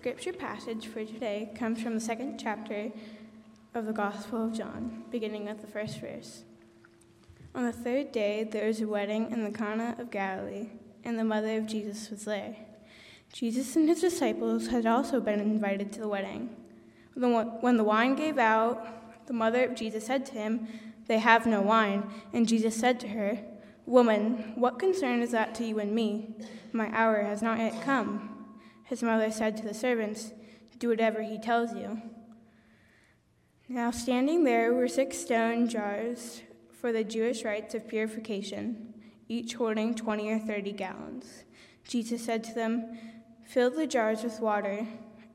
scripture passage for today comes from the second chapter of the Gospel of John, beginning with the first verse. On the third day, there was a wedding in the Cana of Galilee, and the mother of Jesus was there. Jesus and his disciples had also been invited to the wedding. When the wine gave out, the mother of Jesus said to him, They have no wine. And Jesus said to her, Woman, what concern is that to you and me? My hour has not yet come. His mother said to the servants, Do whatever he tells you. Now, standing there were six stone jars for the Jewish rites of purification, each holding 20 or 30 gallons. Jesus said to them, Fill the jars with water,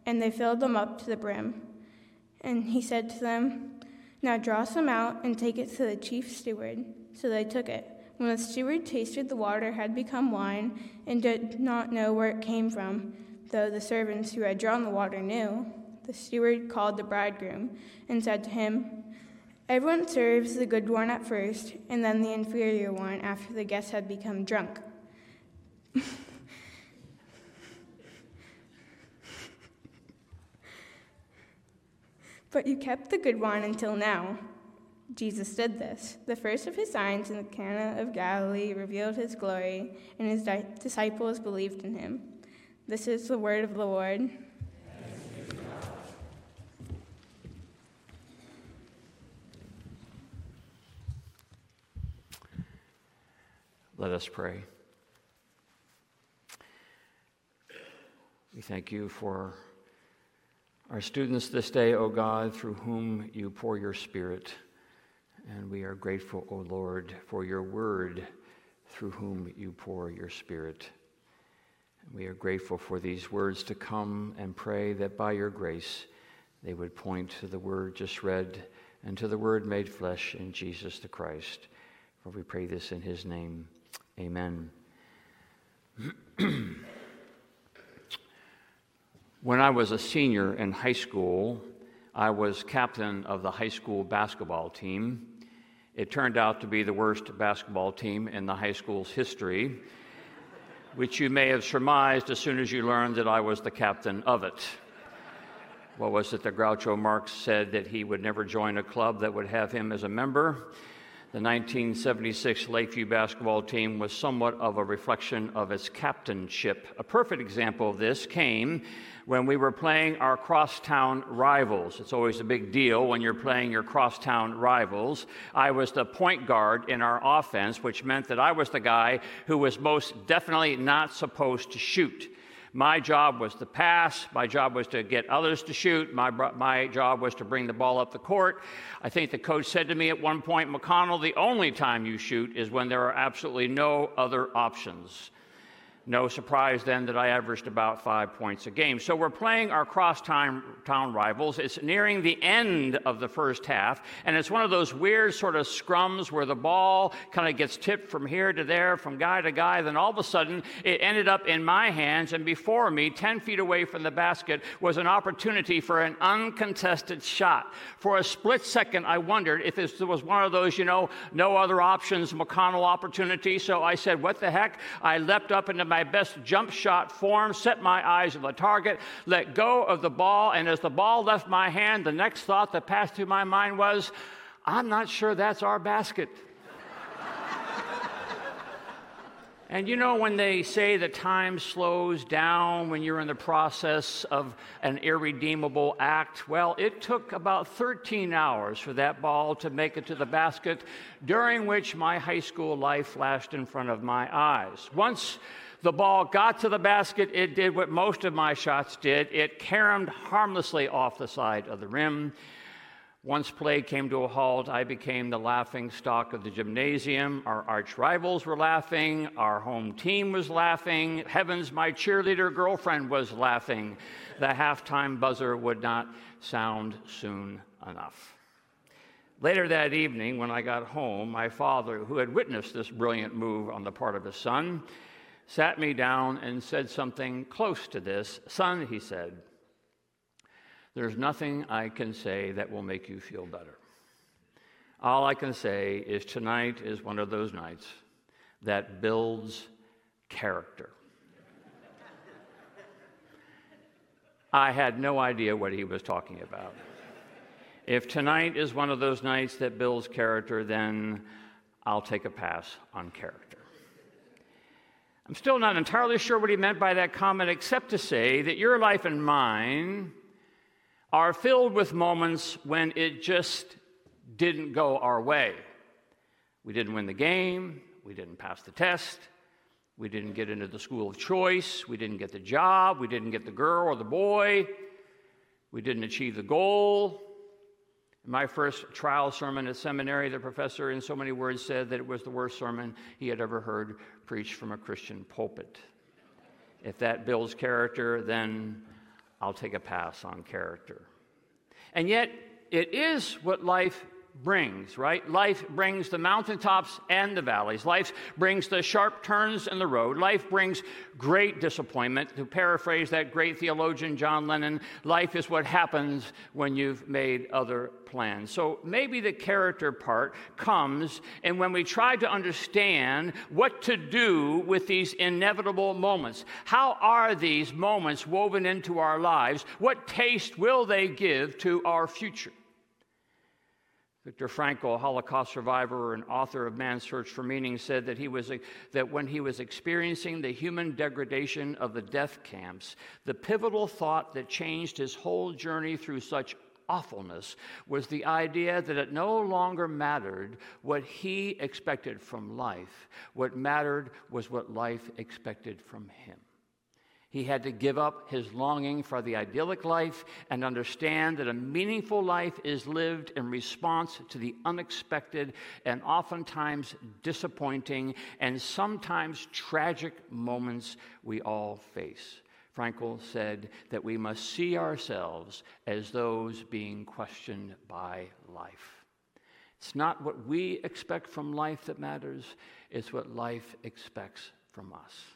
and they filled them up to the brim. And he said to them, Now draw some out and take it to the chief steward. So they took it. When the steward tasted the water had become wine and did not know where it came from, though the servants who had drawn the water knew. The steward called the bridegroom and said to him, Everyone serves the good wine at first, and then the inferior wine after the guests have become drunk. but you kept the good wine until now. Jesus did this. The first of his signs in the Cana of Galilee revealed his glory, and his disciples believed in him. This is the word of the Lord. Let us pray. We thank you for our students this day, O God, through whom you pour your Spirit. And we are grateful, O Lord, for your word through whom you pour your Spirit. We are grateful for these words to come and pray that by your grace they would point to the word just read and to the word made flesh in Jesus the Christ. For we pray this in his name. Amen. when I was a senior in high school, I was captain of the high school basketball team. It turned out to be the worst basketball team in the high school's history which you may have surmised as soon as you learned that I was the captain of it. What was it that Groucho Marx said that he would never join a club that would have him as a member? The 1976 Lakeview basketball team was somewhat of a reflection of its captainship. A perfect example of this came when we were playing our crosstown rivals. It's always a big deal when you're playing your crosstown rivals. I was the point guard in our offense, which meant that I was the guy who was most definitely not supposed to shoot. My job was to pass. My job was to get others to shoot. My, my job was to bring the ball up the court. I think the coach said to me at one point, McConnell, the only time you shoot is when there are absolutely no other options. No surprise then that I averaged about five points a game. So we're playing our crosstown town rivals. It's nearing the end of the first half, and it's one of those weird sort of scrums where the ball kind of gets tipped from here to there, from guy to guy. Then all of a sudden, it ended up in my hands, and before me, 10 feet away from the basket, was an opportunity for an uncontested shot. For a split second, I wondered if this was one of those, you know, no other options, McConnell opportunity. So I said, What the heck? I leapt up into my my best jump shot form, set my eyes on the target, let go of the ball, and as the ball left my hand, the next thought that passed through my mind was, I'm not sure that's our basket. And you know, when they say that time slows down when you're in the process of an irredeemable act, well, it took about 13 hours for that ball to make it to the basket, during which my high school life flashed in front of my eyes. Once the ball got to the basket, it did what most of my shots did it caromed harmlessly off the side of the rim. Once play came to a halt, I became the laughing stock of the gymnasium. Our arch rivals were laughing. Our home team was laughing. Heavens, my cheerleader girlfriend was laughing. The halftime buzzer would not sound soon enough. Later that evening, when I got home, my father, who had witnessed this brilliant move on the part of his son, sat me down and said something close to this. Son, he said, there's nothing I can say that will make you feel better. All I can say is tonight is one of those nights that builds character. I had no idea what he was talking about. If tonight is one of those nights that builds character, then I'll take a pass on character. I'm still not entirely sure what he meant by that comment, except to say that your life and mine are filled with moments when it just didn't go our way. We didn't win the game, we didn't pass the test, we didn't get into the school of choice, we didn't get the job, we didn't get the girl or the boy, we didn't achieve the goal. In my first trial sermon at seminary, the professor, in so many words, said that it was the worst sermon he had ever heard preached from a Christian pulpit. If that builds character, then I'll take a pass on character. And yet, it is what life brings, right? Life brings the mountaintops and the valleys. Life brings the sharp turns in the road. Life brings great disappointment. To paraphrase that great theologian John Lennon, life is what happens when you've made other plans. So maybe the character part comes and when we try to understand what to do with these inevitable moments. How are these moments woven into our lives? What taste will they give to our future? Viktor Frankl, a Holocaust survivor and author of Man's Search for Meaning, said that, he was, that when he was experiencing the human degradation of the death camps, the pivotal thought that changed his whole journey through such awfulness was the idea that it no longer mattered what he expected from life. What mattered was what life expected from him. He had to give up his longing for the idyllic life and understand that a meaningful life is lived in response to the unexpected and oftentimes disappointing and sometimes tragic moments we all face. Frankl said that we must see ourselves as those being questioned by life. It's not what we expect from life that matters, it's what life expects from us.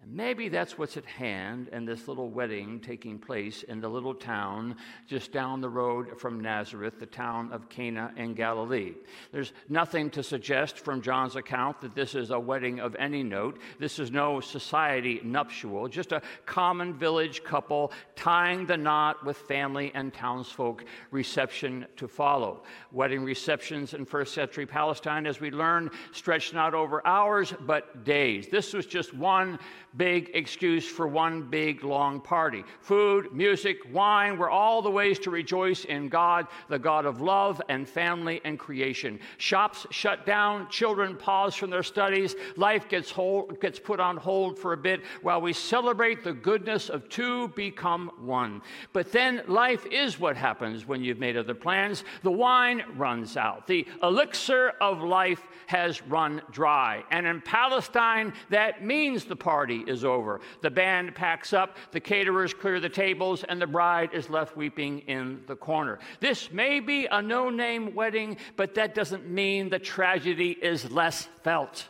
And maybe that's what's at hand in this little wedding taking place in the little town just down the road from Nazareth, the town of Cana in Galilee. There's nothing to suggest from John's account that this is a wedding of any note. This is no society nuptial, just a common village couple tying the knot with family and townsfolk, reception to follow. Wedding receptions in first century Palestine, as we learn, stretched not over hours but days. This was just one big excuse for one big long party. Food, music, wine were all the ways to rejoice in God, the God of love and family and creation. Shops shut down, children pause from their studies, life gets, hold, gets put on hold for a bit while we celebrate the goodness of two become one. But then life is what happens when you've made other plans. The wine runs out, the elixir of life has run dry. And in Palestine, that means the party is over. The band packs up, the caterers clear the tables, and the bride is left weeping in the corner. This may be a no name wedding, but that doesn't mean the tragedy is less felt.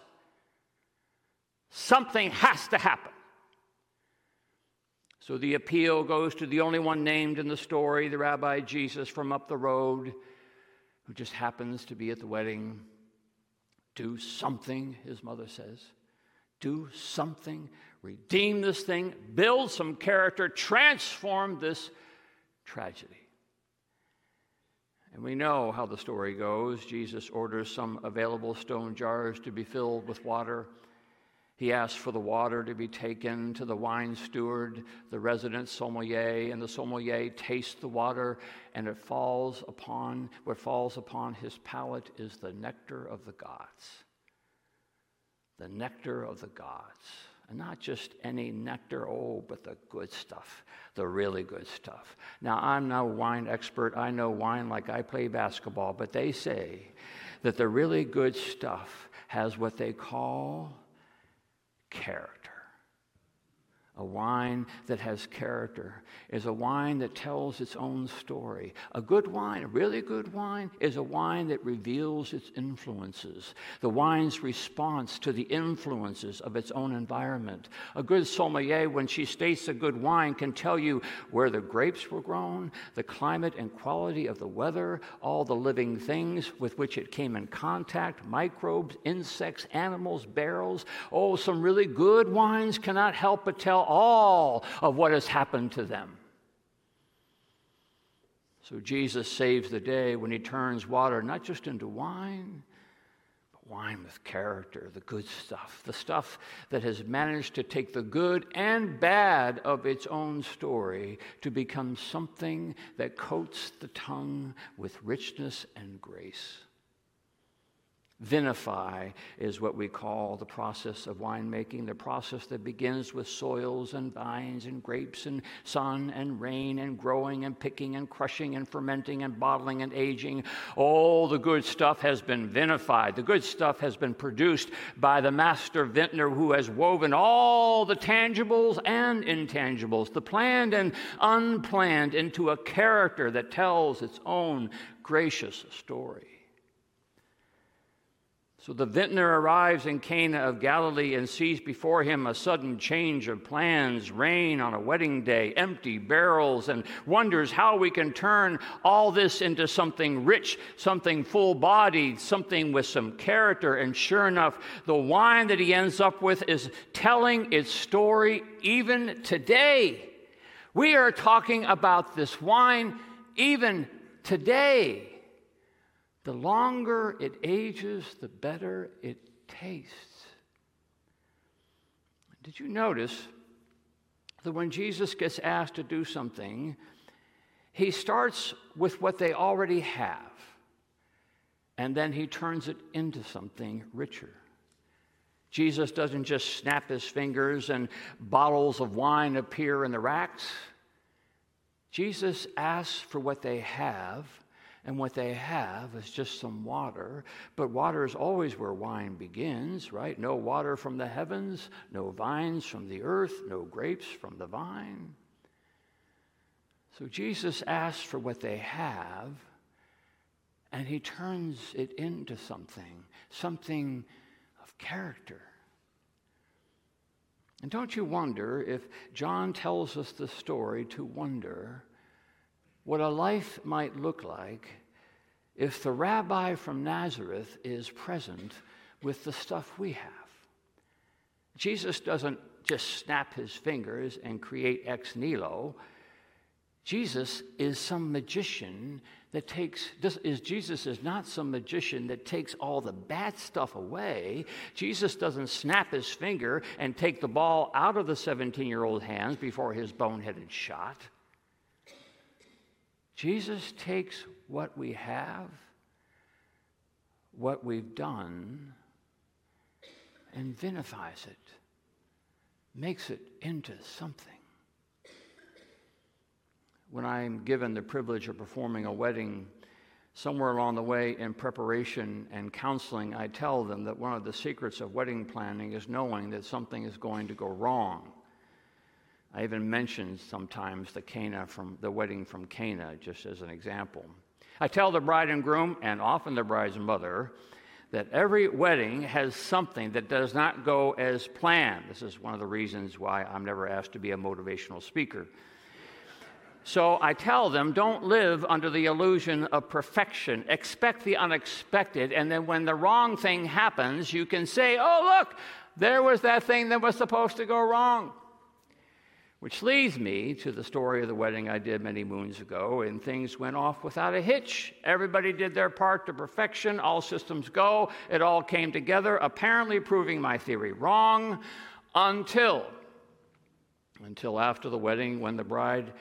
Something has to happen. So the appeal goes to the only one named in the story, the Rabbi Jesus from up the road, who just happens to be at the wedding. Do something, his mother says do something, redeem this thing, build some character, transform this tragedy. And we know how the story goes. Jesus orders some available stone jars to be filled with water. He asks for the water to be taken to the wine steward, the resident sommelier, and the sommelier tastes the water, and it falls upon what falls upon his palate is the nectar of the gods the nectar of the gods. And not just any nectar, oh, but the good stuff, the really good stuff. Now, I'm no wine expert. I know wine like I play basketball, but they say that the really good stuff has what they call character. A wine that has character is a wine that tells its own story. A good wine, a really good wine, is a wine that reveals its influences, the wine's response to the influences of its own environment. A good sommelier, when she states a good wine, can tell you where the grapes were grown, the climate and quality of the weather, all the living things with which it came in contact microbes, insects, animals, barrels. Oh, some really good wines cannot help but tell all of what has happened to them. So Jesus saves the day when he turns water not just into wine, but wine with character, the good stuff, the stuff that has managed to take the good and bad of its own story to become something that coats the tongue with richness and grace. Vinify is what we call the process of winemaking, the process that begins with soils and vines and grapes and sun and rain and growing and picking and crushing and fermenting and bottling and aging. All the good stuff has been vinified. The good stuff has been produced by the master vintner who has woven all the tangibles and intangibles, the planned and unplanned, into a character that tells its own gracious story. So the vintner arrives in Cana of Galilee and sees before him a sudden change of plans, rain on a wedding day, empty barrels, and wonders how we can turn all this into something rich, something full bodied, something with some character. And sure enough, the wine that he ends up with is telling its story even today. We are talking about this wine even today. The longer it ages, the better it tastes. Did you notice that when Jesus gets asked to do something, he starts with what they already have, and then he turns it into something richer. Jesus doesn't just snap his fingers and bottles of wine appear in the racks. Jesus asks for what they have and what they have is just some water. But water is always where wine begins, right? No water from the heavens, no vines from the earth, no grapes from the vine. So Jesus asks for what they have, and he turns it into something, something of character. And don't you wonder if John tells us the story to wonder what a life might look like if the rabbi from Nazareth is present with the stuff we have. Jesus doesn't just snap his fingers and create ex nihilo. Jesus is some magician that takes is Jesus is not some magician that takes all the bad stuff away. Jesus doesn't snap his finger and take the ball out of the 17-year-old hands before his boneheaded shot. Jesus takes what we have, what we've done, and vinifies it, makes it into something. When I'm given the privilege of performing a wedding, somewhere along the way in preparation and counseling, I tell them that one of the secrets of wedding planning is knowing that something is going to go wrong. I even mentioned sometimes the Cana from the wedding from Cana, just as an example. I tell the bride and groom, and often the bride's mother, that every wedding has something that does not go as planned. This is one of the reasons why I'm never asked to be a motivational speaker. So I tell them, don't live under the illusion of perfection. Expect the unexpected, and then when the wrong thing happens, you can say, oh, look, there was that thing that was supposed to go wrong. Which leads me to the story of the wedding I did many moons ago, and things went off without a hitch. Everybody did their part to perfection, all systems go. It all came together, apparently proving my theory wrong until until after the wedding when the bride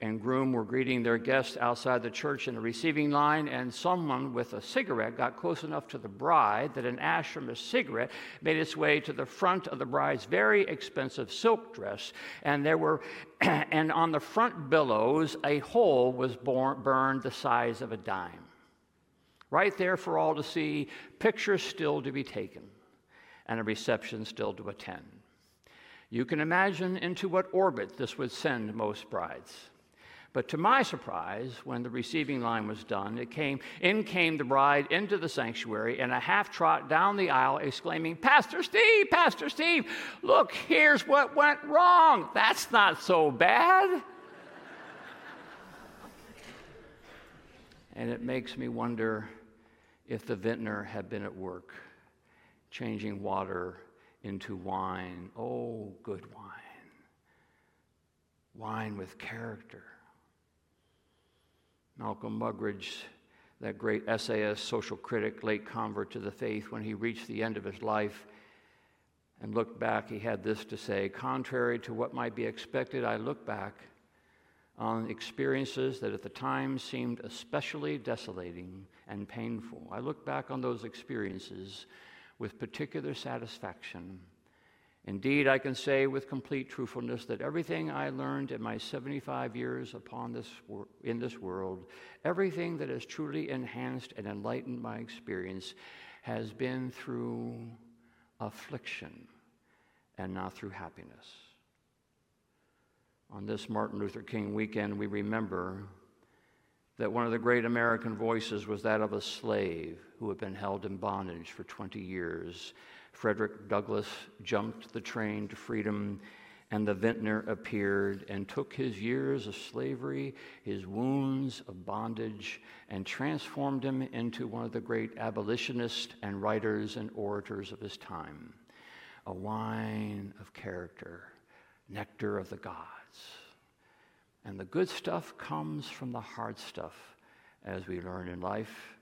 and groom were greeting their guests outside the church in the receiving line, and someone with a cigarette got close enough to the bride that an ash from a cigarette made its way to the front of the bride's very expensive silk dress. And there were, and on the front billows, a hole was born, burned the size of a dime. Right there for all to see, pictures still to be taken, and a reception still to attend. You can imagine into what orbit this would send most brides. But to my surprise, when the receiving line was done, it came, in came the bride into the sanctuary in a half trot down the aisle, exclaiming, Pastor Steve, Pastor Steve, look, here's what went wrong. That's not so bad. and it makes me wonder if the vintner had been at work, changing water into wine. Oh, good wine. Wine with character. Malcolm Muggeridge, that great essayist, social critic, late convert to the faith, when he reached the end of his life and looked back, he had this to say Contrary to what might be expected, I look back on experiences that at the time seemed especially desolating and painful. I look back on those experiences with particular satisfaction. Indeed, I can say with complete truthfulness that everything I learned in my 75 years upon this wor- in this world, everything that has truly enhanced and enlightened my experience, has been through affliction and not through happiness. On this Martin Luther King weekend, we remember that one of the great American voices was that of a slave who had been held in bondage for 20 years. Frederick Douglass jumped the train to freedom, and the vintner appeared and took his years of slavery, his wounds of bondage, and transformed him into one of the great abolitionists and writers and orators of his time. A wine of character, nectar of the gods. And the good stuff comes from the hard stuff, as we learn in life.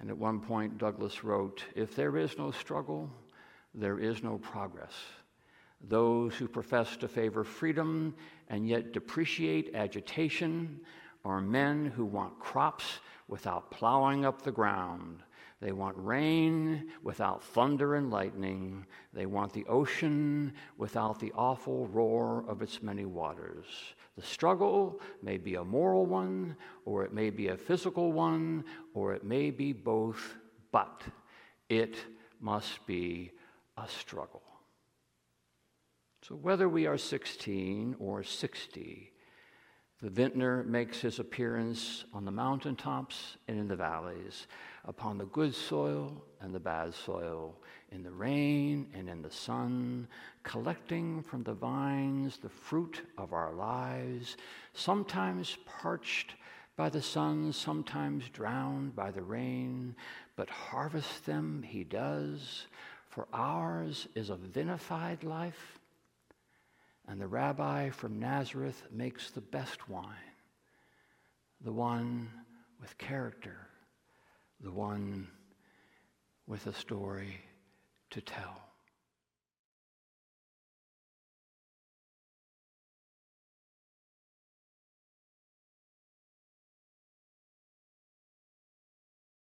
And at one point, Douglass wrote If there is no struggle, there is no progress. Those who profess to favor freedom and yet depreciate agitation are men who want crops without plowing up the ground they want rain without thunder and lightning. They want the ocean without the awful roar of its many waters. The struggle may be a moral one, or it may be a physical one, or it may be both, but it must be a struggle. So, whether we are 16 or 60, the vintner makes his appearance on the mountaintops and in the valleys, upon the good soil and the bad soil, in the rain and in the sun, collecting from the vines the fruit of our lives, sometimes parched by the sun, sometimes drowned by the rain, but harvest them he does, for ours is a vinified life and the rabbi from Nazareth makes the best wine, the one with character, the one with a story to tell.